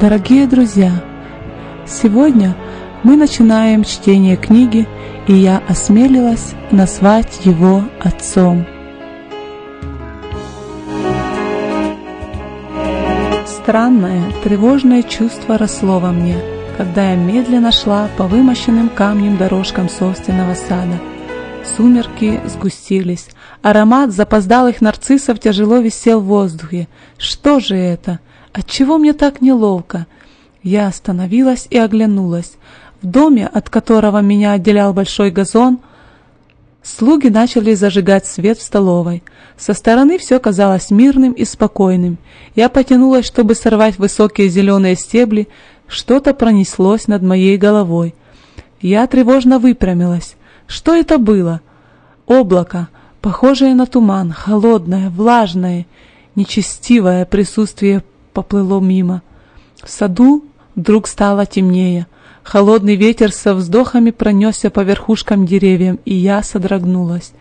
Дорогие друзья, сегодня мы начинаем чтение книги, и я осмелилась назвать его отцом. Странное, тревожное чувство росло во мне, когда я медленно шла по вымощенным камнем дорожкам собственного сада. Сумерки сгустились, аромат запоздалых нарциссов тяжело висел в воздухе. Что же это? Отчего мне так неловко? Я остановилась и оглянулась. В доме, от которого меня отделял большой газон, слуги начали зажигать свет в столовой. Со стороны все казалось мирным и спокойным. Я потянулась, чтобы сорвать высокие зеленые стебли, что-то пронеслось над моей головой. Я тревожно выпрямилась. Что это было? Облако, похожее на туман, холодное, влажное, нечестивое присутствие поплыло мимо. В саду вдруг стало темнее. Холодный ветер со вздохами пронесся по верхушкам деревьев, и я содрогнулась.